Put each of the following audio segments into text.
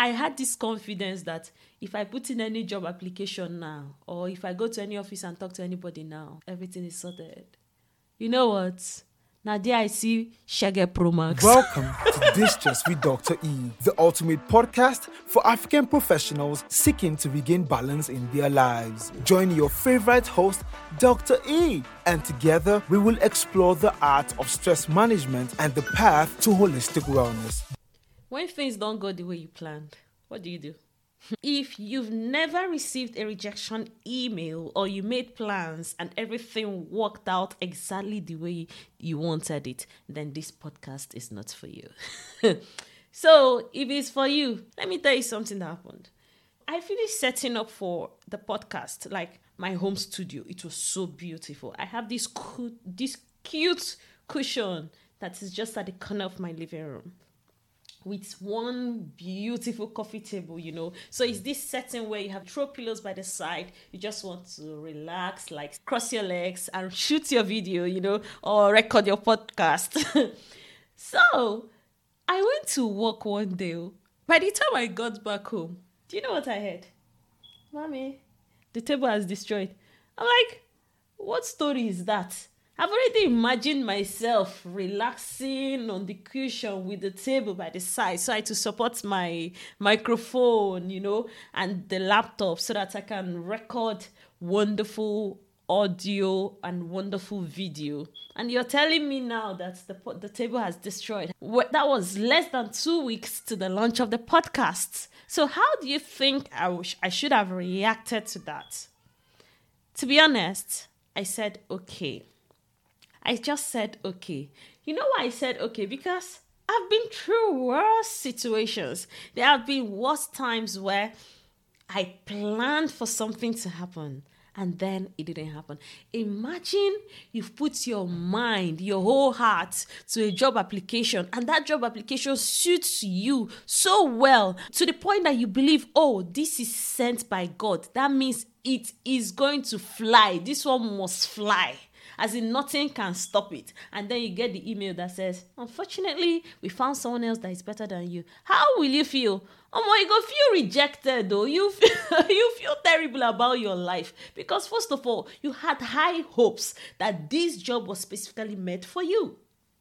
I had this confidence that if I put in any job application now, or if I go to any office and talk to anybody now, everything is sorted. You know what? Now there I see Shaggy Pro. Welcome to Distress with Dr. E, the ultimate podcast for African professionals seeking to regain balance in their lives. Join your favorite host, Dr. E, and together we will explore the art of stress management and the path to holistic wellness. When things don't go the way you planned, what do you do? if you've never received a rejection email or you made plans and everything worked out exactly the way you wanted it, then this podcast is not for you. so, if it's for you, let me tell you something that happened. I finished setting up for the podcast, like my home studio. It was so beautiful. I have this cu- this cute cushion that is just at the corner of my living room with one beautiful coffee table, you know. So it's this setting where you have throw pillows by the side. You just want to relax, like cross your legs and shoot your video, you know, or record your podcast. so I went to work one day. Oh. By the time I got back home, do you know what I heard? Mommy, the table has destroyed. I'm like, what story is that? I've already imagined myself relaxing on the cushion with the table by the side so I to support my microphone, you know, and the laptop so that I can record wonderful audio and wonderful video. And you're telling me now that the the table has destroyed. That was less than two weeks to the launch of the podcast. So how do you think I I should have reacted to that? To be honest, I said okay I just said, okay. You know why I said, okay? Because I've been through worse situations. There have been worse times where I planned for something to happen and then it didn't happen. Imagine you've put your mind, your whole heart to a job application, and that job application suits you so well to the point that you believe, oh, this is sent by God. That means it is going to fly. This one must fly as in nothing can stop it. And then you get the email that says, Unfortunately, we found someone else that is better than you. How will you feel? Oh my God, feel rejected though. You feel, you feel terrible about your life. Because first of all, you had high hopes that this job was specifically made for you.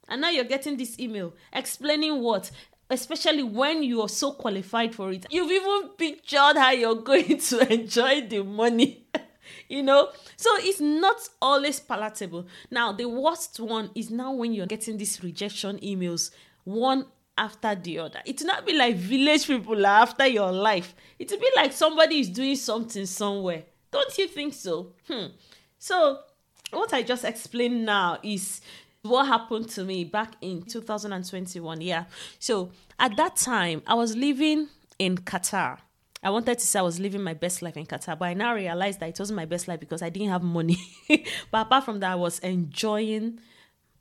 And now you're getting this email explaining what especially when you are so qualified for it. You've even pictured how you're going to enjoy the money. you know? So it's not always palatable. Now the worst one is now when you're getting these rejection emails one after the other. It will not be like village people after your life. It will be like somebody is doing something somewhere. Don't you think so? Hmm. So what i just explained now is what happened to me back in 2021 yeah. So at that time i was living in qatar I wanted to say I was living my best life in Qatar, but I now realized that it wasn't my best life because I didn't have money. but apart from that, I was enjoying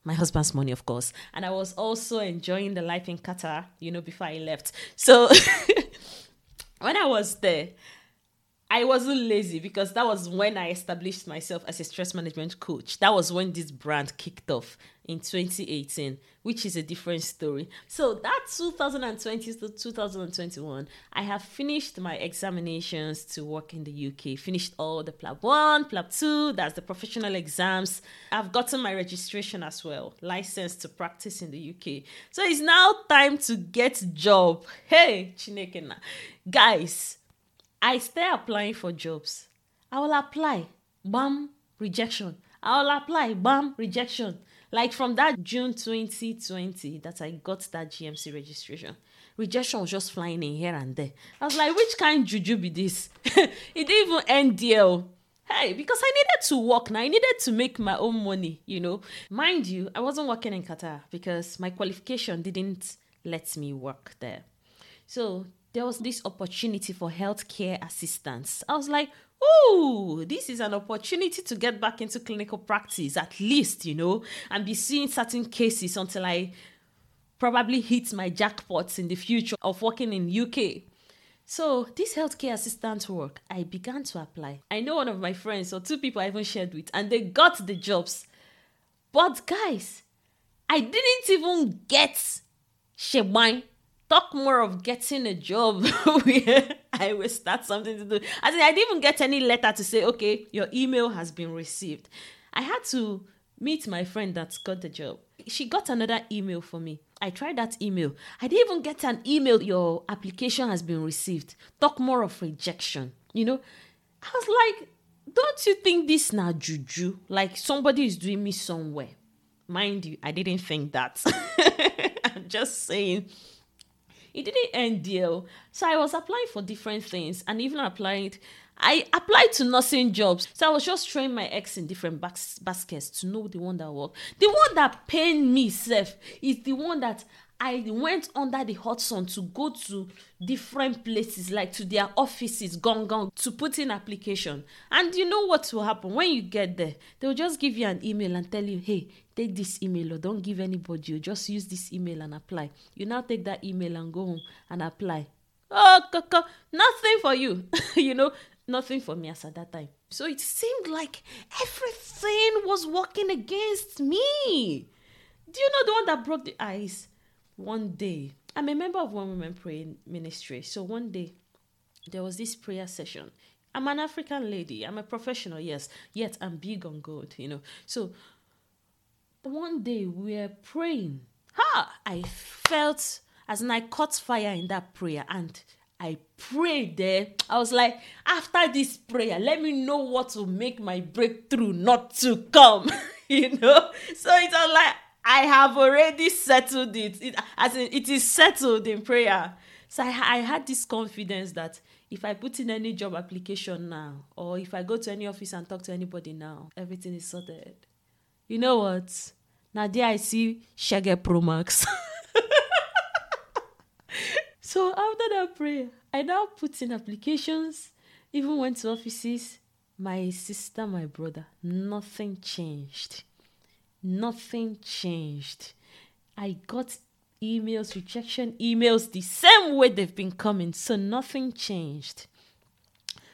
my husband's money, of course. And I was also enjoying the life in Qatar, you know, before I left. So when I was there, I wasn't lazy because that was when I established myself as a stress management coach. That was when this brand kicked off in 2018, which is a different story. So that 2020 to 2021, I have finished my examinations to work in the UK. Finished all the PLAB 1, PLAB 2, that's the professional exams. I've gotten my registration as well, license to practice in the UK. So it's now time to get job. Hey, Chinekena. Guys, I stay applying for jobs. I will apply, bam, rejection. I will apply, bam, rejection. Like from that June 2020 that I got that GMC registration, rejection was just flying in here and there. I was like, which kind juju be this? it didn't even end there. Oh. Hey, because I needed to work now. I needed to make my own money, you know. Mind you, I wasn't working in Qatar because my qualification didn't let me work there. So there was this opportunity for healthcare assistance. I was like, oh, this is an opportunity to get back into clinical practice, at least, you know, and be seeing certain cases until I probably hit my jackpots in the future of working in UK. So this healthcare assistant work, I began to apply. I know one of my friends or two people I even shared with, and they got the jobs. But guys, I didn't even get Shebang talk more of getting a job I will start something to do. I I didn't even get any letter to say, okay, your email has been received. I had to meet my friend that's got the job. She got another email for me. I tried that email. I didn't even get an email, your application has been received. Talk more of rejection. You know, I was like, don't you think this now juju? Like somebody is doing me somewhere. Mind you, I didn't think that. I'm just saying it didn't end deal. So I was applying for different things and even applied. I applied to nursing jobs. So I was just throwing my eggs in different bas- baskets to know the one that worked. The one that pained me, self, is the one that I went under the hot sun to go to different places, like to their offices, gone, gone, to put in application. And you know what will happen when you get there? They'll just give you an email and tell you, hey, take this email or don't give anybody, you just use this email and apply. You now take that email and go home and apply. Oh, nothing for you. you know, nothing for me as at that time. So it seemed like everything was working against me. Do you know the one that broke the ice? One day, I'm a member of One Woman Praying Ministry. So one day, there was this prayer session. I'm an African lady. I'm a professional, yes. Yet I'm big on God, you know. So one day we were praying. Ha! I felt as in I caught fire in that prayer and I prayed there. I was like, after this prayer, let me know what will make my breakthrough not to come. you know? So it's was like I have already settled it. it as in, it is settled in prayer. So I, I had this confidence that if I put in any job application now, or if I go to any office and talk to anybody now, everything is sorted. You know what? Now there I see Shaggy Pro Max. so after that prayer, I now put in applications, even went to offices. My sister, my brother, nothing changed nothing changed. I got emails, rejection emails, the same way they've been coming, so nothing changed.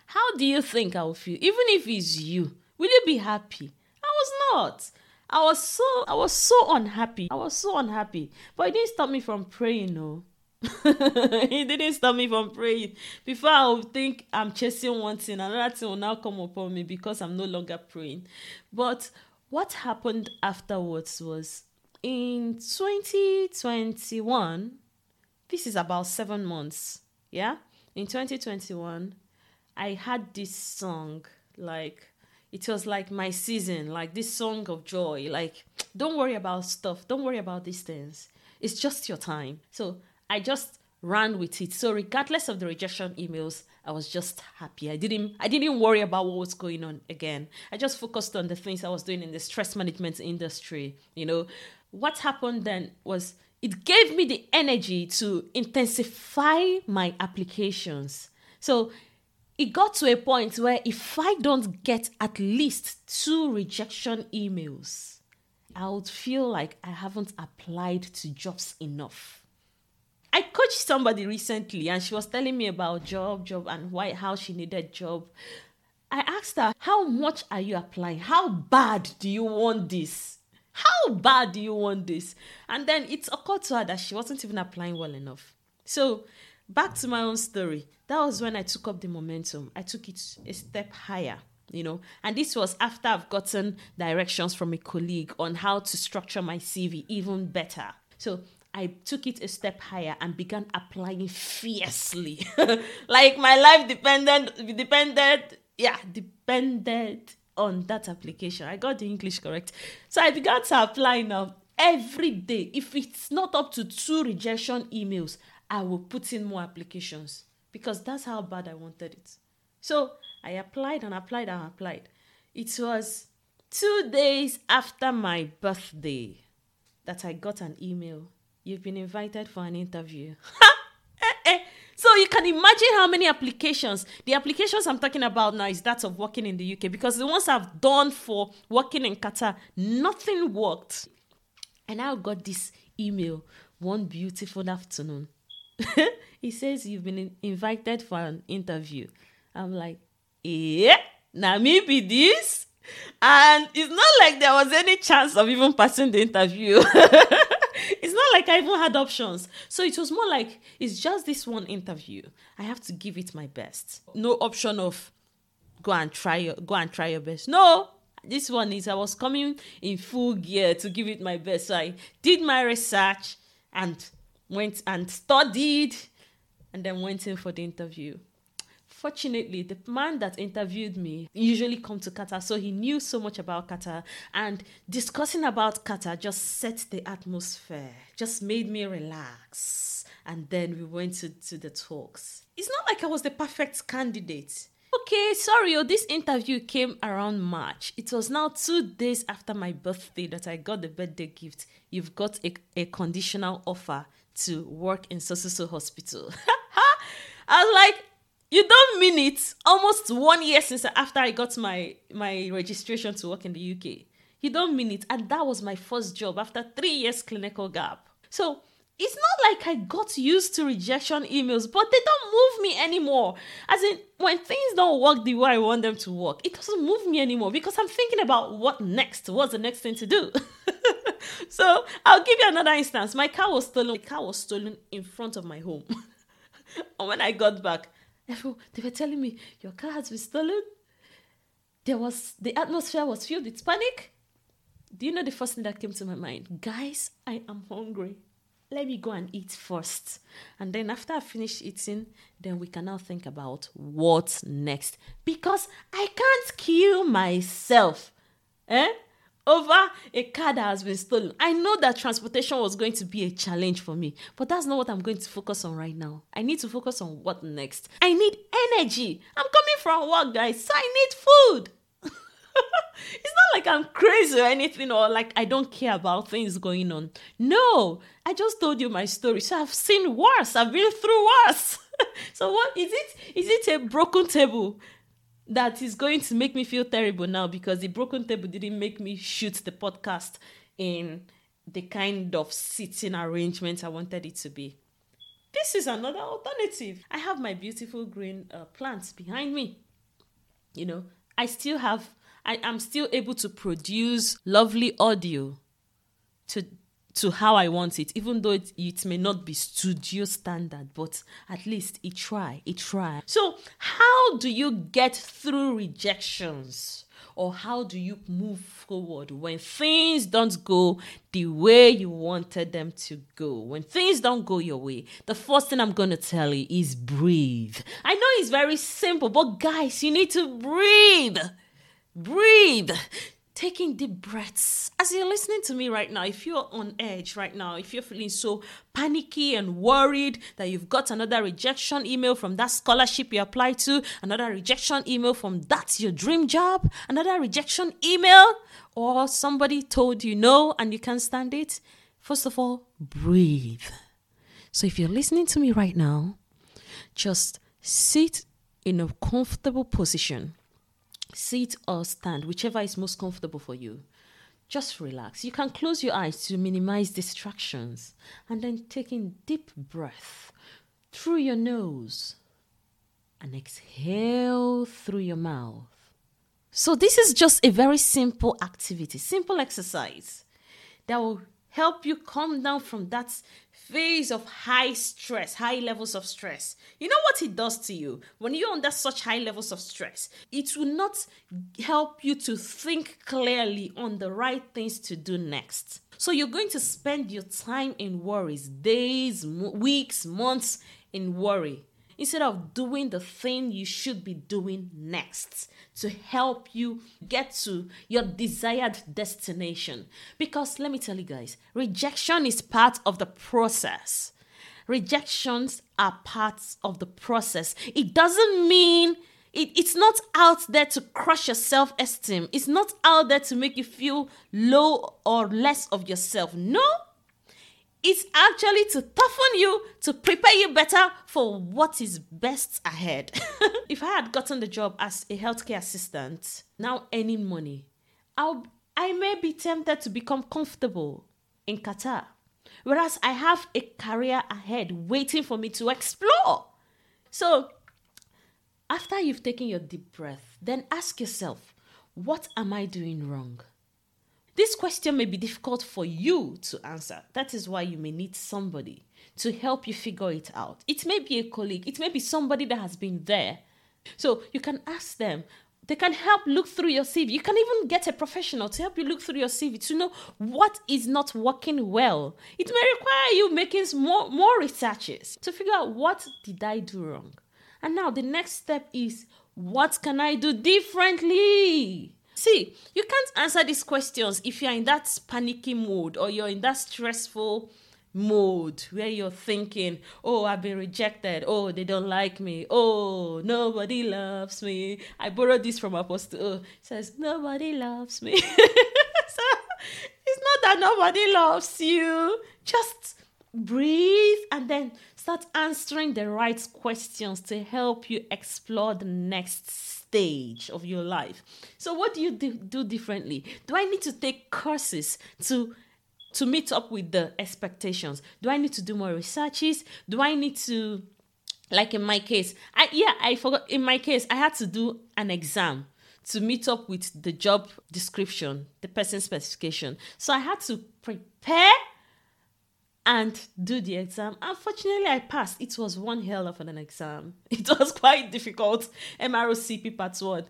How do you think I will feel? Even if it's you, will you be happy? I was not. I was so I was so unhappy. I was so unhappy. But it didn't stop me from praying, no. Oh. it didn't stop me from praying. Before I would think I'm chasing one thing, another thing will now come upon me because I'm no longer praying. But what happened afterwards was in 2021, this is about seven months, yeah? In 2021, I had this song, like, it was like my season, like this song of joy. Like, don't worry about stuff, don't worry about these things. It's just your time. So I just ran with it. So regardless of the rejection emails, I was just happy. I didn't I didn't worry about what was going on again. I just focused on the things I was doing in the stress management industry. You know, what happened then was it gave me the energy to intensify my applications. So it got to a point where if I don't get at least two rejection emails, I would feel like I haven't applied to jobs enough. I coached somebody recently and she was telling me about job, job, and why how she needed job. I asked her, How much are you applying? How bad do you want this? How bad do you want this? And then it occurred to her that she wasn't even applying well enough. So, back to my own story. That was when I took up the momentum. I took it a step higher, you know. And this was after I've gotten directions from a colleague on how to structure my CV even better. So I took it a step higher and began applying fiercely. like my life depended depended yeah, depended on that application. I got the English correct. So I began to apply now every day. If it's not up to two rejection emails, I will put in more applications because that's how bad I wanted it. So I applied and applied and applied. It was two days after my birthday that I got an email You've been invited for an interview. Eh, eh. So you can imagine how many applications. The applications I'm talking about now is that of working in the UK because the ones I've done for working in Qatar, nothing worked. And I got this email one beautiful afternoon. he says you've been invited for an interview. I'm like, yeah, now maybe this. And it's not like there was any chance of even passing the interview. it's not like I even had options. So it was more like it's just this one interview. I have to give it my best. No option of go and try your go and try your best. No. This one is I was coming in full gear to give it my best. So I did my research and went and studied and then went in for the interview. Fortunately, the man that interviewed me usually come to Qatar, so he knew so much about Qatar. And discussing about Qatar just set the atmosphere, just made me relax. And then we went to, to the talks. It's not like I was the perfect candidate. Okay, sorry, oh, this interview came around March. It was now two days after my birthday that I got the birthday gift. You've got a, a conditional offer to work in Sosuso Hospital. I was like, you don't mean it. Almost one year since after I got my my registration to work in the UK. You don't mean it. And that was my first job after three years clinical gap. So it's not like I got used to rejection emails, but they don't move me anymore. As in, when things don't work the way I want them to work, it doesn't move me anymore because I'm thinking about what next. What's the next thing to do? so I'll give you another instance. My car was stolen. My car was stolen in front of my home. and when I got back, everyone they were telling me, Your car has been stolen. There was the atmosphere was filled with panic. Do you know the first thing that came to my mind? Guys, I am hungry let me go and eat first. And then after I finish eating, then we can now think about what's next. Because I can't kill myself. Eh? Over a car that has been stolen. I know that transportation was going to be a challenge for me, but that's not what I'm going to focus on right now. I need to focus on what next. I need energy. I'm coming from work, guys, so I need food. it's not like I'm crazy or anything or like I don't care about things going on. No, I just told you my story. So I've seen worse. I've been through worse. so what is it? Is it a broken table that is going to make me feel terrible now because the broken table didn't make me shoot the podcast in the kind of sitting arrangement I wanted it to be? This is another alternative. I have my beautiful green uh, plants behind me. You know, I still have I am still able to produce lovely audio to to how I want it, even though it, it may not be studio standard, but at least it try, it try. So, how do you get through rejections? Or how do you move forward when things don't go the way you wanted them to go? When things don't go your way, the first thing I'm gonna tell you is breathe. I know it's very simple, but guys, you need to breathe. Breathe. Taking deep breaths. As you're listening to me right now, if you're on edge right now, if you're feeling so panicky and worried that you've got another rejection email from that scholarship you applied to, another rejection email from that's your dream job, another rejection email, or somebody told you no and you can't stand it, first of all, breathe. So if you're listening to me right now, just sit in a comfortable position sit or stand, whichever is most comfortable for you. Just relax. You can close your eyes to minimize distractions and then take in deep breath through your nose and exhale through your mouth. So, this is just a very simple activity, simple exercise that will help you come down from that phase of high stress, high levels of stress. You know what it does to you when you're under such high levels of stress? It will not help you to think clearly on the right things to do next. So you're going to spend your time in worries, days, weeks, months in worry instead of doing the thing you should be doing next to help you get to your desired destination. Because let me tell you guys, rejection is part of the process. Rejections are parts of the process. It doesn't mean it, it's not out there to crush your self esteem. It's not out there to make you feel low or less of yourself. No, it's actually to toughen you, to prepare you better for what is best ahead. if I had gotten the job as a healthcare assistant, now earning money, I'll, I may be tempted to become comfortable in Qatar. Whereas I have a career ahead waiting for me to explore. So, after you've taken your deep breath, then ask yourself, what am I doing wrong? This question may be difficult for you to answer. That is why you may need somebody to help you figure it out. It may be a colleague, it may be somebody that has been there. So you can ask them. They can help look through your CV. You can even get a professional to help you look through your CV to know what is not working well. It may require you making more, more researches to figure out what did I do wrong. And now the next step is what can I do differently? See, you can't answer these questions if you're in that panicky mode or you're in that stressful mode where you're thinking, oh, I've been rejected. Oh, they don't like me. Oh, nobody loves me. I borrowed this from Apostle. Oh, says, nobody loves me. so it's not that nobody loves you. Just breathe and then start answering the right questions to help you explore the next stage of your life. So, what do you do, do differently? Do I need to take courses to to meet up with the expectations? Do I need to do more researches? Do I need to like in my case, I yeah, I forgot in my case I had to do an exam to meet up with the job description, the person specification. So I had to prepare and do the exam. Unfortunately, I passed. It was one hell of an exam. It was quite difficult. MROCP part one.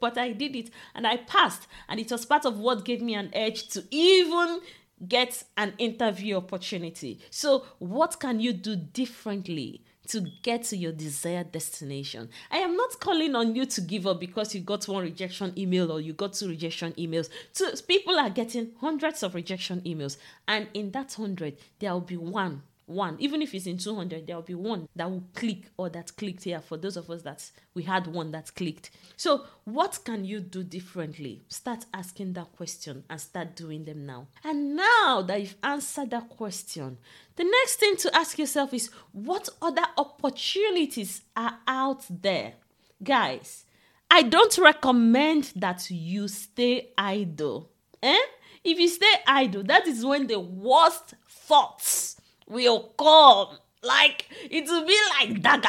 but I did it and I passed. And it was part of what gave me an edge to even get an interview opportunity. So, what can you do differently? To get to your desired destination. I am not calling on you to give up because you got one rejection email or you got two rejection emails. Two, people are getting hundreds of rejection emails, and in that hundred, there will be one one. Even if it's in 200 there will be one that will click or that clicked here for those of us that we had one that clicked. So what can you do differently? Start asking that question and start doing them now. And now that you've answered that question the next thing to ask yourself is what other opportunities are out there? Guys i don't recommend that you stay idle eh? If you stay idle that is when the worst thoughts will come. Like it will be like dagger.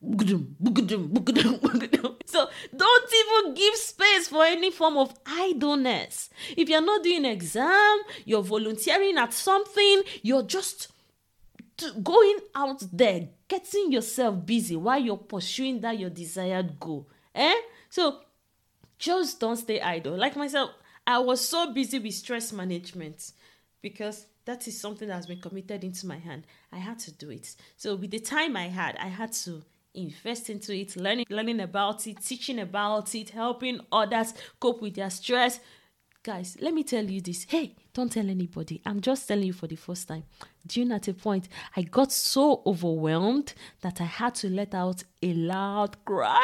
So don't even give space for any form of idleness. If you're not doing exam, you're volunteering at something, you're just going out there, getting yourself busy while you're pursuing that your desired goal. Eh? So just don't stay idle. Like myself, I was so busy with stress management because that is something that has been committed into my hand. I had to do it. So with the time I had, I had to invest into it, learning learning about it, teaching about it, helping others cope with their stress. Guys, let me tell you this. Hey, don't tell anybody. I'm just telling you for the first time. During at a point, I got so overwhelmed that I had to let out a loud cry.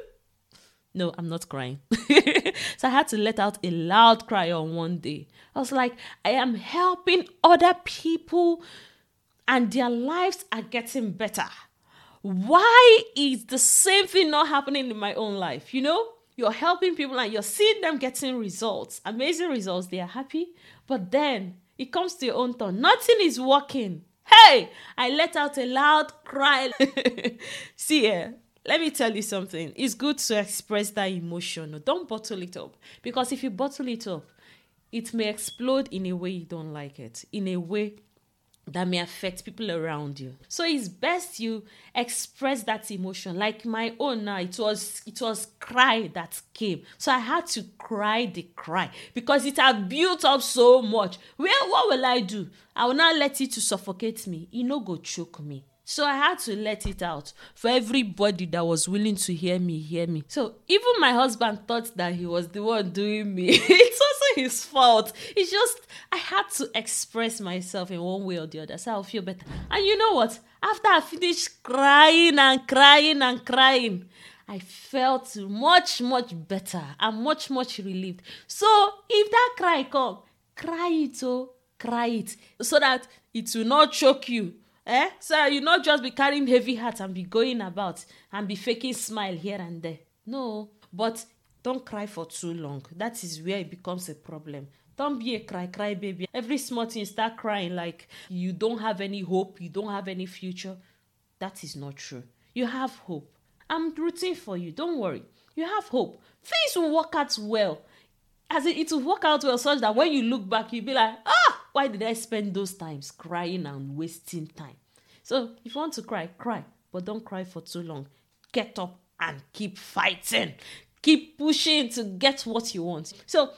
no, I'm not crying. so I had to let out a loud cry on one day. I was like, I am helping other people and their lives are getting better. Why is the same thing not happening in my own life? You know, you're helping people and you're seeing them getting results, amazing results. They are happy, but then it comes to your own turn. Nothing is working. Hey, I let out a loud cry. See, yeah, let me tell you something. It's good to express that emotion. Don't bottle it up because if you bottle it up, it may explode in a way you don't like it, in a way that may affect people around you. So it's best you express that emotion. Like my own now, it was it was cry that came. So I had to cry the cry because it had built up so much. Well, what will I do? I will not let it to suffocate me. It no go choke me. So I had to let it out for everybody that was willing to hear me, hear me. So even my husband thought that he was the one doing me. it's also his fault. It's just I had to express myself in one way or the other so I'll feel better. And you know what? After I finished crying and crying and crying, I felt much, much better I'm much, much relieved. So if that cry come, cry it, oh, cry it, so that it will not choke you Eh? So you not just be carrying heavy heart and be going about and be faking smile here and there. No, but don't cry for too long. That is where it becomes a problem. Don't be a cry cry baby. Every small thing start crying like you don't have any hope, you don't have any future. That is not true. You have hope. I'm rooting for you. Don't worry. You have hope. Things will work out well. As it, it will work out well such that when you look back, you'll be like, ah, why did I spend those times crying and wasting time? So if you want to cry, cry, but don't cry for too long. Get up and keep fighting. Keep pushing to get what you want. So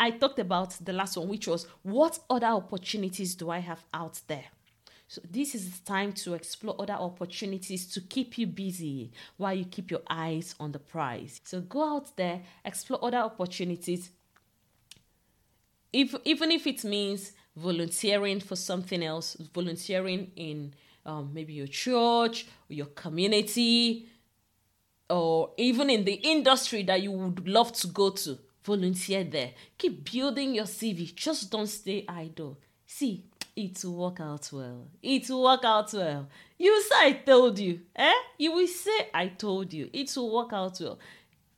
I talked about the last one, which was what other opportunities do I have out there? So this is the time to explore other opportunities to keep you busy while you keep your eyes on the prize. So go out there, explore other opportunities. If even if it means volunteering for something else, volunteering in um, maybe your church your community, or even in the industry that you would love to go to, volunteer there. Keep building your CV. Just don't stay idle. See, it will work out well. It will work out well. You say I told you. Eh? You will say I told you. It will work out well.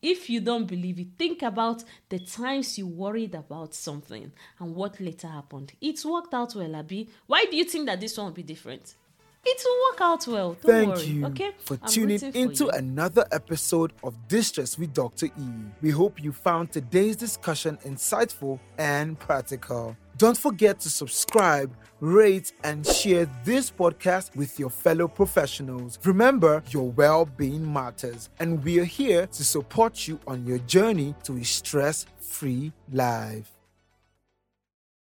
If you don't believe it, think about the times you worried about something and what later happened. It worked out well, Abby. Why do you think that this one will be different? It will work out well. Don't Thank worry. you okay? for I'm tuning for into you. another episode of Distress with Dr. E. We hope you found today's discussion insightful and practical. Don't forget to subscribe, rate, and share this podcast with your fellow professionals. Remember, your well being matters, and we are here to support you on your journey to a stress free life.